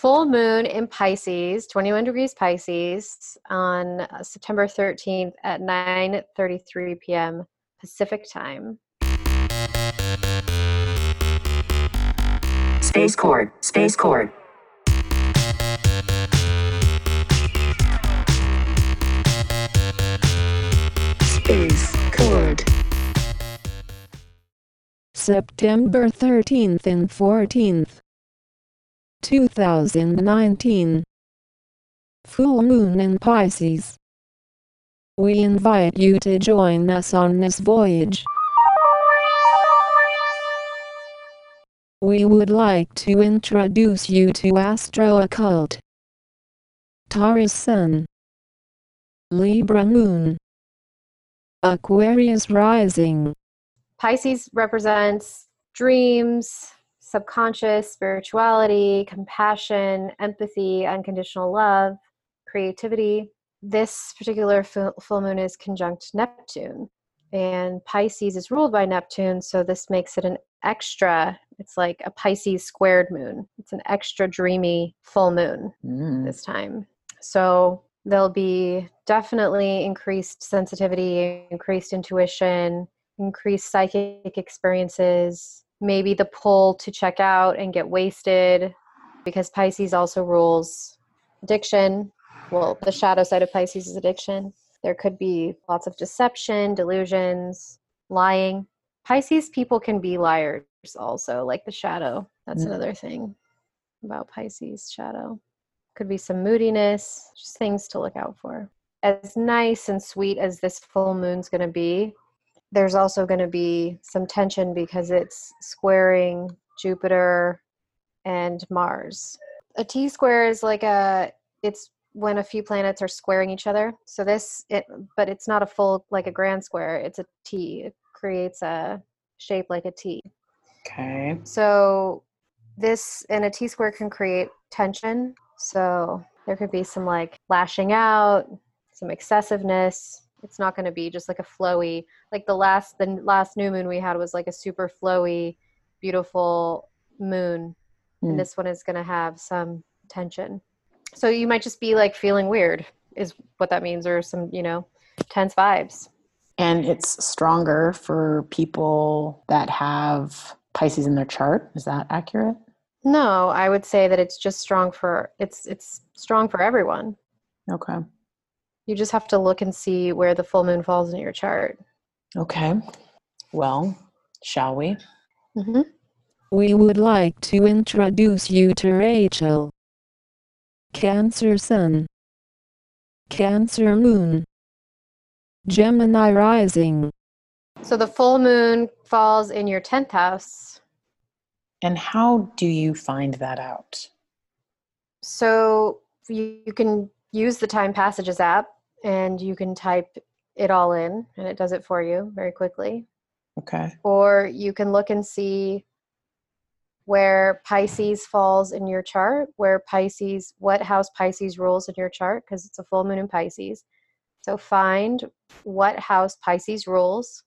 full moon in Pisces, 21 degrees Pisces, on uh, September 13th at 9:33 p.m. Pacific time. Space Cord, Space Cord. Space Cord. September 13th and 14th, 2019. Full moon in Pisces. We invite you to join us on this voyage. We would like to introduce you to Astro Occult. Taurus Sun. Libra Moon. Aquarius Rising. Pisces represents dreams, subconscious, spirituality, compassion, empathy, unconditional love, creativity. This particular full moon is conjunct Neptune, and Pisces is ruled by Neptune, so this makes it an extra. It's like a Pisces squared moon. It's an extra dreamy full moon Mm. this time. So there'll be definitely increased sensitivity, increased intuition, increased psychic experiences, maybe the pull to check out and get wasted because Pisces also rules addiction. Well, the shadow side of Pisces is addiction. There could be lots of deception, delusions, lying. Pisces people can be liars also, like the shadow. That's Mm. another thing about Pisces shadow. Could be some moodiness, just things to look out for. As nice and sweet as this full moon's going to be, there's also going to be some tension because it's squaring Jupiter and Mars. A T square is like a it's when a few planets are squaring each other. So this it but it's not a full like a grand square, it's a T. It creates a shape like a T. Okay. So this and a T square can create tension. So there could be some like lashing out, some excessiveness. It's not going to be just like a flowy like the last the last new moon we had was like a super flowy, beautiful moon. Hmm. And this one is going to have some tension. So you might just be like feeling weird is what that means or some, you know, tense vibes. And it's stronger for people that have Pisces in their chart. Is that accurate? No, I would say that it's just strong for it's it's strong for everyone. Okay. You just have to look and see where the full moon falls in your chart. Okay. Well, shall we? hmm We would like to introduce you to Rachel. Cancer Sun. Cancer Moon. Gemini Rising. So the full moon falls in your 10th house. And how do you find that out? So you, you can use the Time Passages app and you can type it all in and it does it for you very quickly. Okay. Or you can look and see where Pisces falls in your chart, where Pisces, what house Pisces rules in your chart, because it's a full moon in Pisces. So find what house Pisces rules,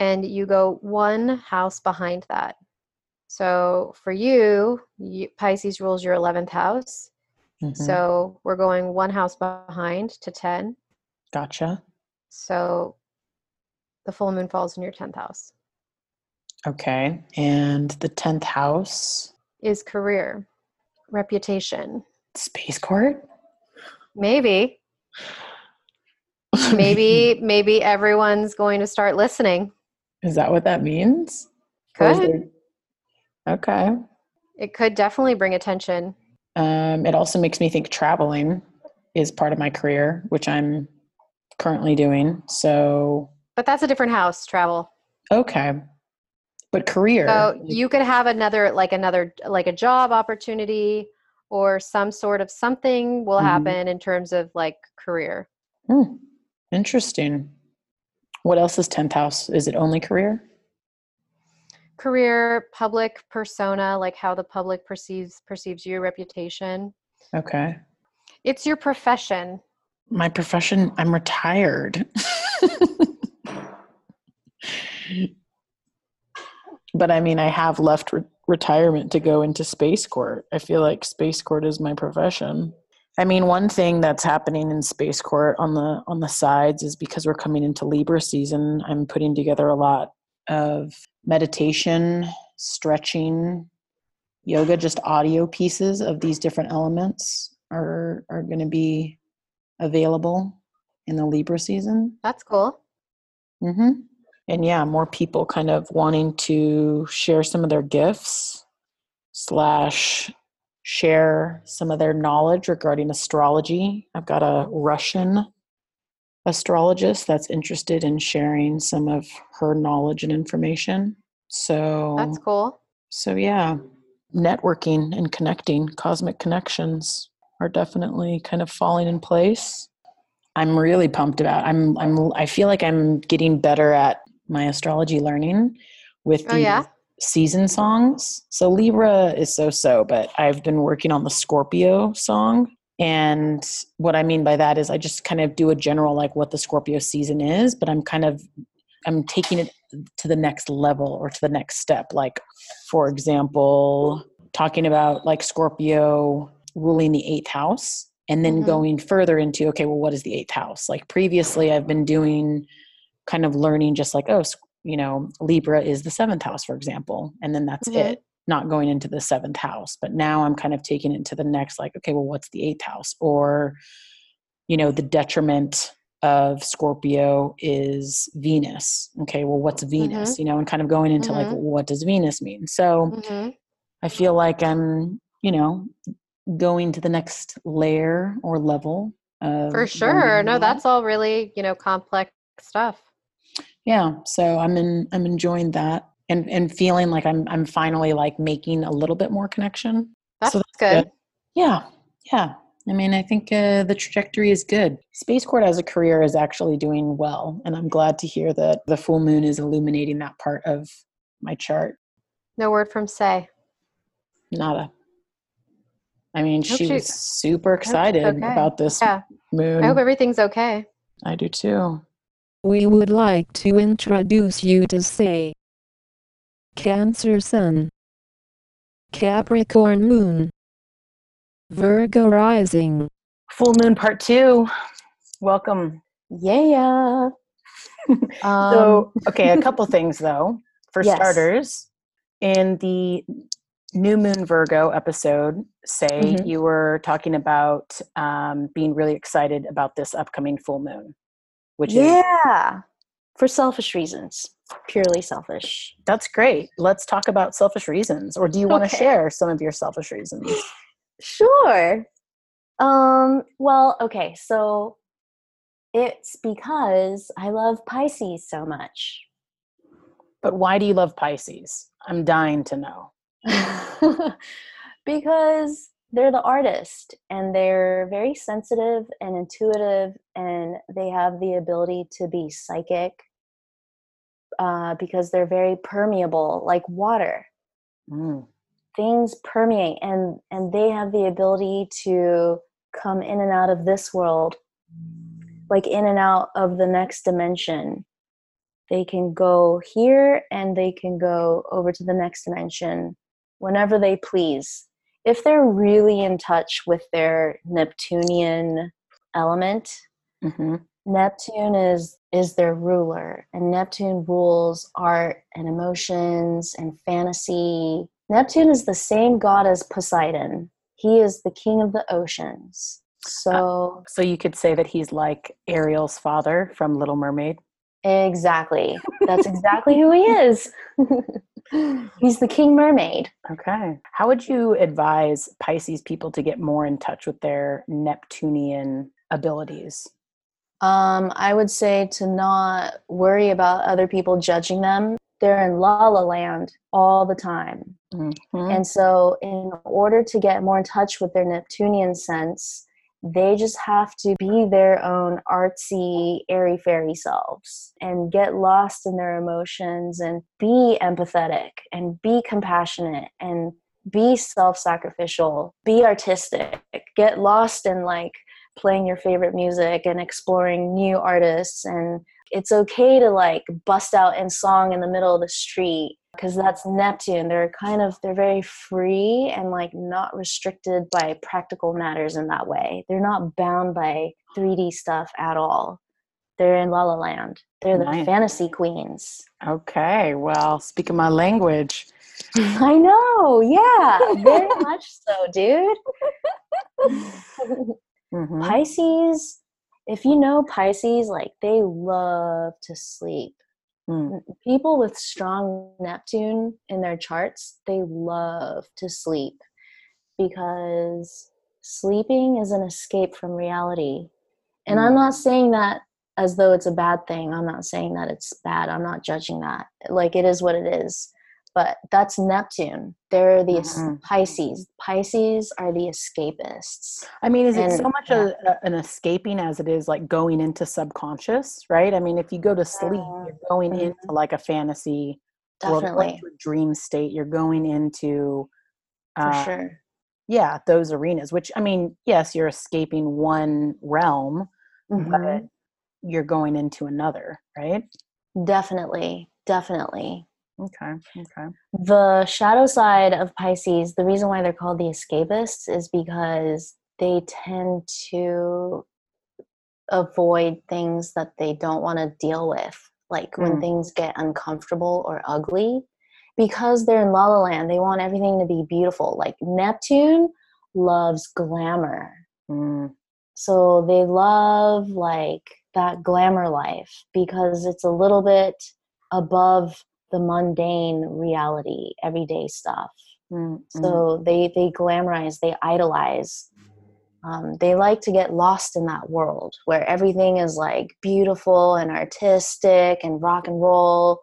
and you go one house behind that. So for you, you Pisces rules your 11th house. Mhm. So we're going one house behind to 10. gotcha. So the full moon falls in your 10th house. Okay. And the 10th house, Is career, reputation. space court? Maybe, maybe, maybe everyone's going to start listening. Is that what that means? Could. there- Okay. It could definitely bring attention. Um, it also makes me think traveling is part of my career, which I'm currently doing. So, But that's a different house, travel. okay. But career. So you could have another, like another, like a job opportunity or some sort of something will Mhm. happen in terms of like career. Hmm, interesting. What else is 10th house? Is it only career? Career, public persona, like how the public perceives perceives your reputation. Okay. It's your profession. My profession, I'm retired. but I mean, I have left re- retirement to go into space court. I feel like space court is my profession. I mean, one thing that's happening in space court on the on the sides is because we're coming into Libra season. I'm putting together a lot of meditation, stretching, yoga, just audio pieces of these different elements are are going to be available in the Libra season. That's cool. hmm And yeah, more people kind of wanting to share some of their gifts slash share some of their knowledge regarding astrology. I've got a Russian astrologist that's interested in sharing some of her knowledge and information. So That's cool. so yeah, networking and connecting, cosmic connections are definitely kind of falling in place. I'm really pumped about. I'm I'm I feel like I'm getting better at my astrology learning with Oh, the yeah? season songs. So Libra is so so, but I've been working on the Scorpio song. And what I mean by that is I just kind of do a general like what the Scorpio season is, but I'm kind of I'm taking it to the next level or to the next step. Like, for example, talking about like Scorpio ruling the eighth house and then Mhm. going further into, okay, well, what is the eighth house? Like, previously, I've been doing kind of learning just like, oh, you know, Libra is the seventh house, for example, and then that's Mhm. it, not going into the seventh house. But now I'm kind of taking it to the next, like, okay, well, what's the eighth house? Or, you know, the detriment of Scorpio is Venus. Okay, well, what's Venus? You know, and kind of going into like, Mhm. what does Venus mean? So hmm I feel like I'm, you know, going to the next layer or level. Of For sure. No, that. that's all really, you know, complex stuff. yeah. So I'm in, I'm enjoying that and and feeling like I'm I'm finally like making a little bit more connection. That's, So good. Yeah, yeah. I mean, I think uh, the trajectory is good. Space Court as a career is actually doing well, and I'm glad to hear that the full moon is illuminating that part of my chart. No word from Say. Nada. I mean, Hope she she- was super excited okay. about this Yeah. moon. I hope everything's okay. I do too. We would like to introduce you to Say. Cancer Sun. Capricorn Moon. Virgo Rising. Full moon part two. Welcome. Yeah. Um, So, okay, a couple things though. For Yes. starters, in the new moon Virgo episode, say Mhm. you were talking about um, being really excited about this upcoming full moon, which is Yeah, for selfish reasons, purely selfish. that's great. Let's talk about selfish reasons, or do you want to share some of your selfish reasons? Sure. Um, well, okay, so it's because I love Pisces so much. But why do you love Pisces? I'm dying to know. because they're the artist and they're very sensitive and intuitive and they have the ability to be psychic uh, because they're very permeable like water. Mm. things permeate and and they have the ability to come in and out of this world like in and out of the next dimension. They can go here and they can go over to the next dimension whenever they please. If they're really in touch with their neptunian element hmm Neptune is is their ruler, and Neptune rules art and emotions and fantasy. Neptune is the same god as Poseidon. He is the king of the oceans. So uh, So you could say that he's like Ariel's father from Little Mermaid. exactly, that's exactly who he is. He's the king mermaid. Okay. How would you advise Pisces people to get more in touch with their Neptunian abilities? Um, I would say to not worry about other people judging them. They're in la la land all the time. Mhm. And so, in order to get more in touch with their Neptunian sense, they just have to be their own artsy, airy fairy selves and get lost in their emotions and be empathetic and be compassionate and be self sacrificial, be artistic, get lost in like playing your favorite music and exploring new artists and it's okay to like bust out in song in the middle of the street because that's Neptune. They're kind of they're very free and like not restricted by practical matters in that way. They're not bound by 3D stuff at all. They're in La La Land. They're the Nice. fantasy queens. Okay, well, speaking my language. I know, yeah, very much so, dude. Mhm. Pisces, if you know Pisces, like they love to sleep. Mm. People with strong Neptune in their charts, they love to sleep because sleeping is an escape from reality. And I'm not saying that as though it's a bad thing. I'm not saying that it's bad. I'm not judging that. Like it is what it is. But that's Neptune. They're the Mhm. Pisces. Pisces are the escapists. I mean, is it so much a, a- an escaping as it is like going into subconscious, right? I mean, if you go to sleep, you're going mhm. into like a fantasy world, you're going Definitely. a dream state. You're going into, For uh, sure. yeah, those arenas. Which I mean, yes, you're escaping one realm, Mhm. but you're going into another, right? Definitely. Definitely. Okay, okay. The shadow side of Pisces, the reason why they're called the escapists is because they tend to avoid things that they don't want to deal with. Like when Mm. things get uncomfortable or ugly. Because they're in La La Land, they want everything to be beautiful. Like Neptune loves glamour. Mm, So they love like that glamour life because it's a little bit above the mundane reality, everyday stuff. mm, mm. So they they glamorize, they idolize. Um, they like to get lost in that world where everything is like beautiful and artistic and rock and roll.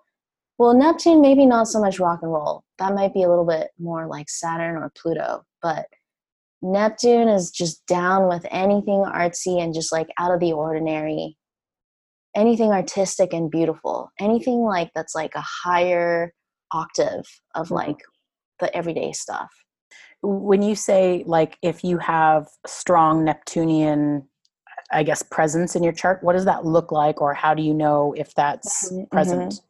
Well, Neptune maybe not so much rock and roll. That might be a little bit more like Saturn or Pluto, but Neptune is just down with anything artsy and just like out of the ordinary. Anything artistic and beautiful. Anything like that's like a higher octave of Mhm. like the everyday stuff. when you say like if you have strong neptunian i guess presence in your chart what does that look like or how do you know if that's Mhm, present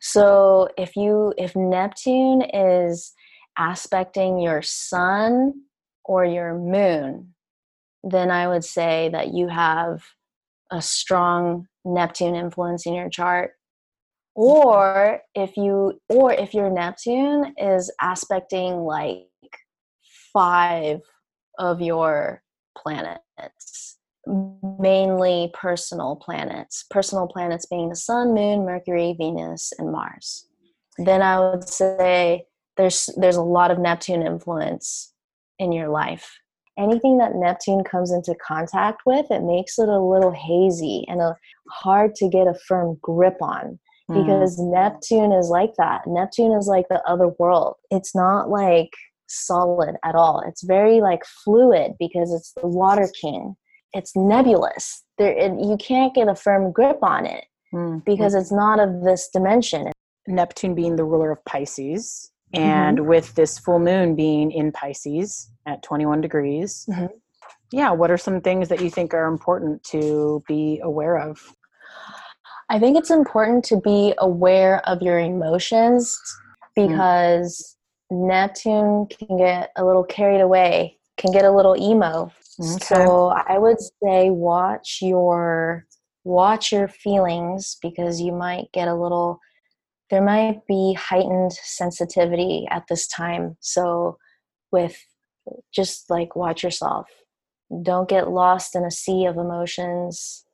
So if you if Neptune is aspecting your sun or your moon, then I would say that you have a strong Neptune influence in your chart. Or if you or if your Neptune is aspecting like five of your planets, mainly personal planets. Personal planets being the sun, moon, Mercury, Venus, and Mars. Then I would say there's there's a lot of Neptune influence in your life. Anything that Neptune comes into contact with, it makes it a little hazy and a, hard to get a firm grip on Mm, because Neptune is like that. Neptune is like the other world. It's not like solid at all. It's very like fluid because it's the water king. It's nebulous. There, it, you can't get a firm grip on it mm, because it's not of this dimension. neptune being the ruler of pisces Mm-hmm. and with this full moon being in pisces at 21 degrees Mhm. yeah what are some things that you think are important to be aware of I think it's important to be aware of your emotions because Neptune can get a little carried away, can get a little emo. Okay. So I would say watch your watch your feelings because you might get a little there might be heightened sensitivity at this time. So with just like watch yourself. Don't get lost in a sea of emotions.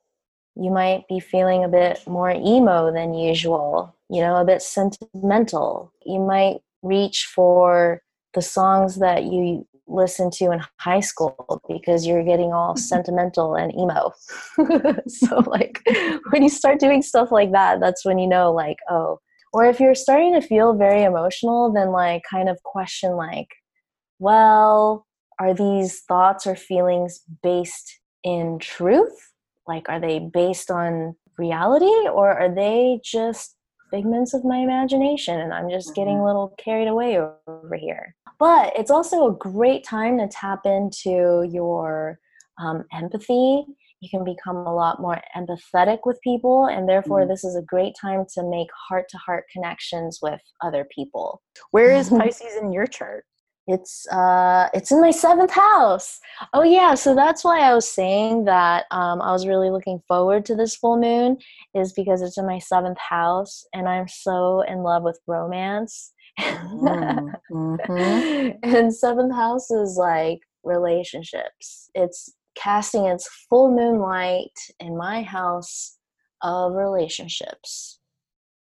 You might be feeling a bit more emo than usual, you know, a bit sentimental. You might reach for the songs that you listened to in high school because you're getting all sentimental and emo. so like when you start doing stuff like that, that's when you know like, oh, or if you're starting to feel very emotional, then like kind of question like, well, are these thoughts or feelings based in truth? Like, are they based on reality or are they just figments of my imagination and I'm just getting a little carried away over here? But it's also a great time to tap into your um, empathy, you can become a lot more empathetic with people and therefore Mm. this is a great time to make heart to heart connections with other people Where is Pisces in your chart? it's uh it's in my seventh house oh yeah so that's why i was saying that um i was really looking forward to this full moon is because it's in my seventh house and i'm so in love with romance Mm, mhm. and seventh house is like relationships it's casting its full moonlight in my house of relationships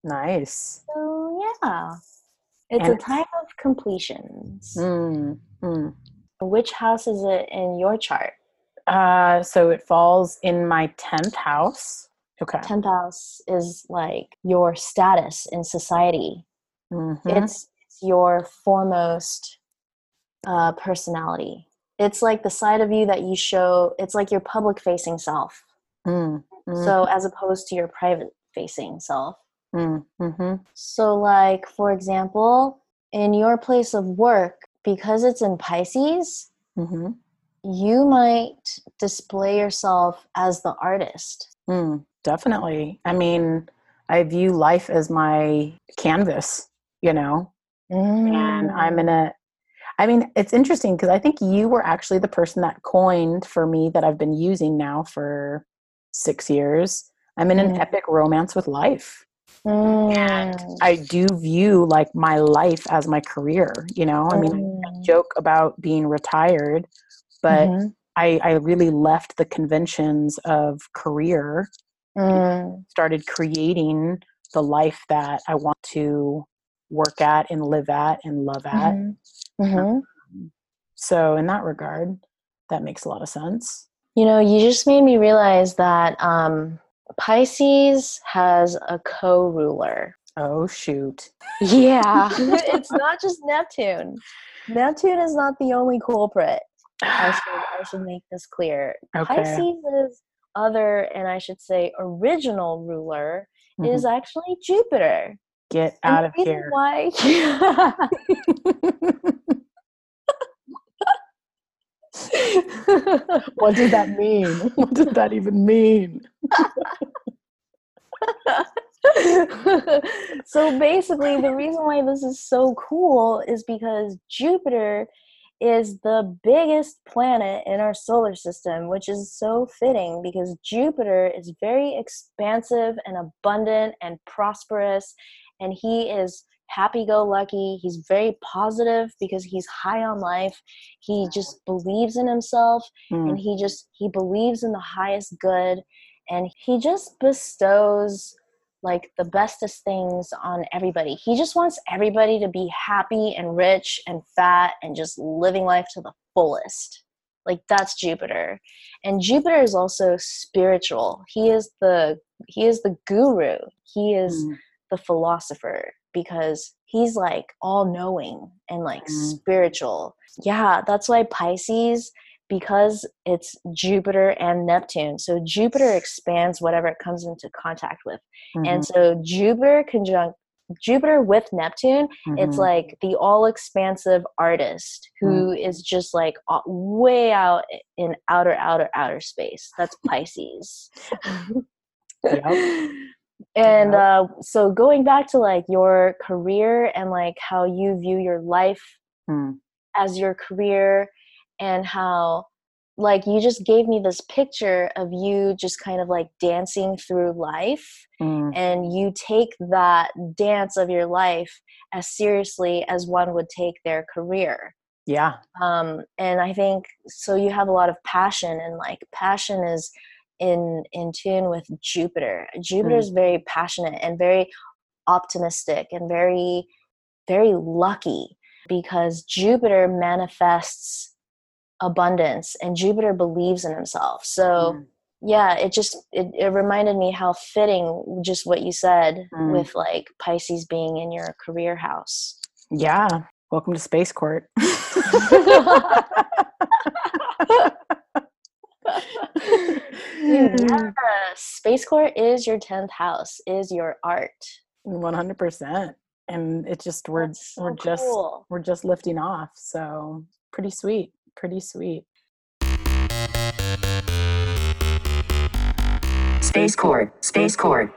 Nice. so yeah it's And a time of completions Mm, mm. which house is it in your chart Uh, so it falls in my 10th house. Okay. 10th house is like your status in society Mhm. it's, it's your foremost uh, personality it's like the side of you that you show it's like your public facing self Mm, mm, so as opposed to your private facing self mm, mhm. so like for example in your place of work because it's in pisces Mhm. you might display yourself as the artist Mm, definitely. I mean, I view life as my canvas, you know, and I'm in a. I mean, it's interesting because I think you were actually the person that coined for me that I've been using now for six years. I'm in an Mm. epic romance with life. Mm. I do view like my life as my career, you know. I mean, I Mm. joke about being retired, but Mhm. I, I really left the conventions of career, Mm. started creating the life that I want to work at and live at and love at. Mhm. Mhm. So, in that regard, that makes a lot of sense. You know, you just made me realize that um, Pisces has a co ruler. Oh, shoot. Yeah, it's not just Neptune. Neptune is not the only culprit. I should, I should make this clear. Okay. Pisces other, and I should say original ruler is Mhm. actually Jupiter. Get And out of here. Why? what did that mean? What did that even mean? so basically, the reason why this is so cool is because Jupiter is the biggest planet in our solar system, which is so fitting because Jupiter is very expansive and abundant and prosperous, and he is happy go lucky. He's very positive because he's high on life. He just believes in himself Mm, and he just he believes in the highest good and he just bestows like the bestest things on everybody. He just wants everybody to be happy and rich and fat and just living life to the fullest. Like that's jupiter. And jupiter is also spiritual. He is the he is the guru. He is mm, the philosopher because he's like all knowing and like Mm. spiritual. Yeah, that's why Pisces because it's Jupiter and Neptune. So Jupiter expands whatever it comes into contact with. And mhm, so Jupiter conjunct Jupiter with Neptune, it's mhm. like the all expansive artist who is just like way out in outer outer outer space. That's Pisces. Yep. And uh, so going back to like your career and like how you view your life Mm, as your career and how like you just gave me this picture of you just kind of like dancing through life mm, and you take that dance of your life as seriously as one would take their career. Yeah. um, and i think so you have a lot of passion and like passion is in in tune with jupiter jupiter is very passionate and very optimistic and very very lucky because jupiter manifests abundance and jupiter believes in himself so Mm, yeah it just it, it reminded me how fitting just what you said Mm. with like pisces being in your career house yeah. Welcome to Space Court. yeah space court is your 10th house is your art One hundred percent. And it just we're so we're just cool. we're just lifting off. So pretty sweet. Pretty sweet. Space Court. Space Court.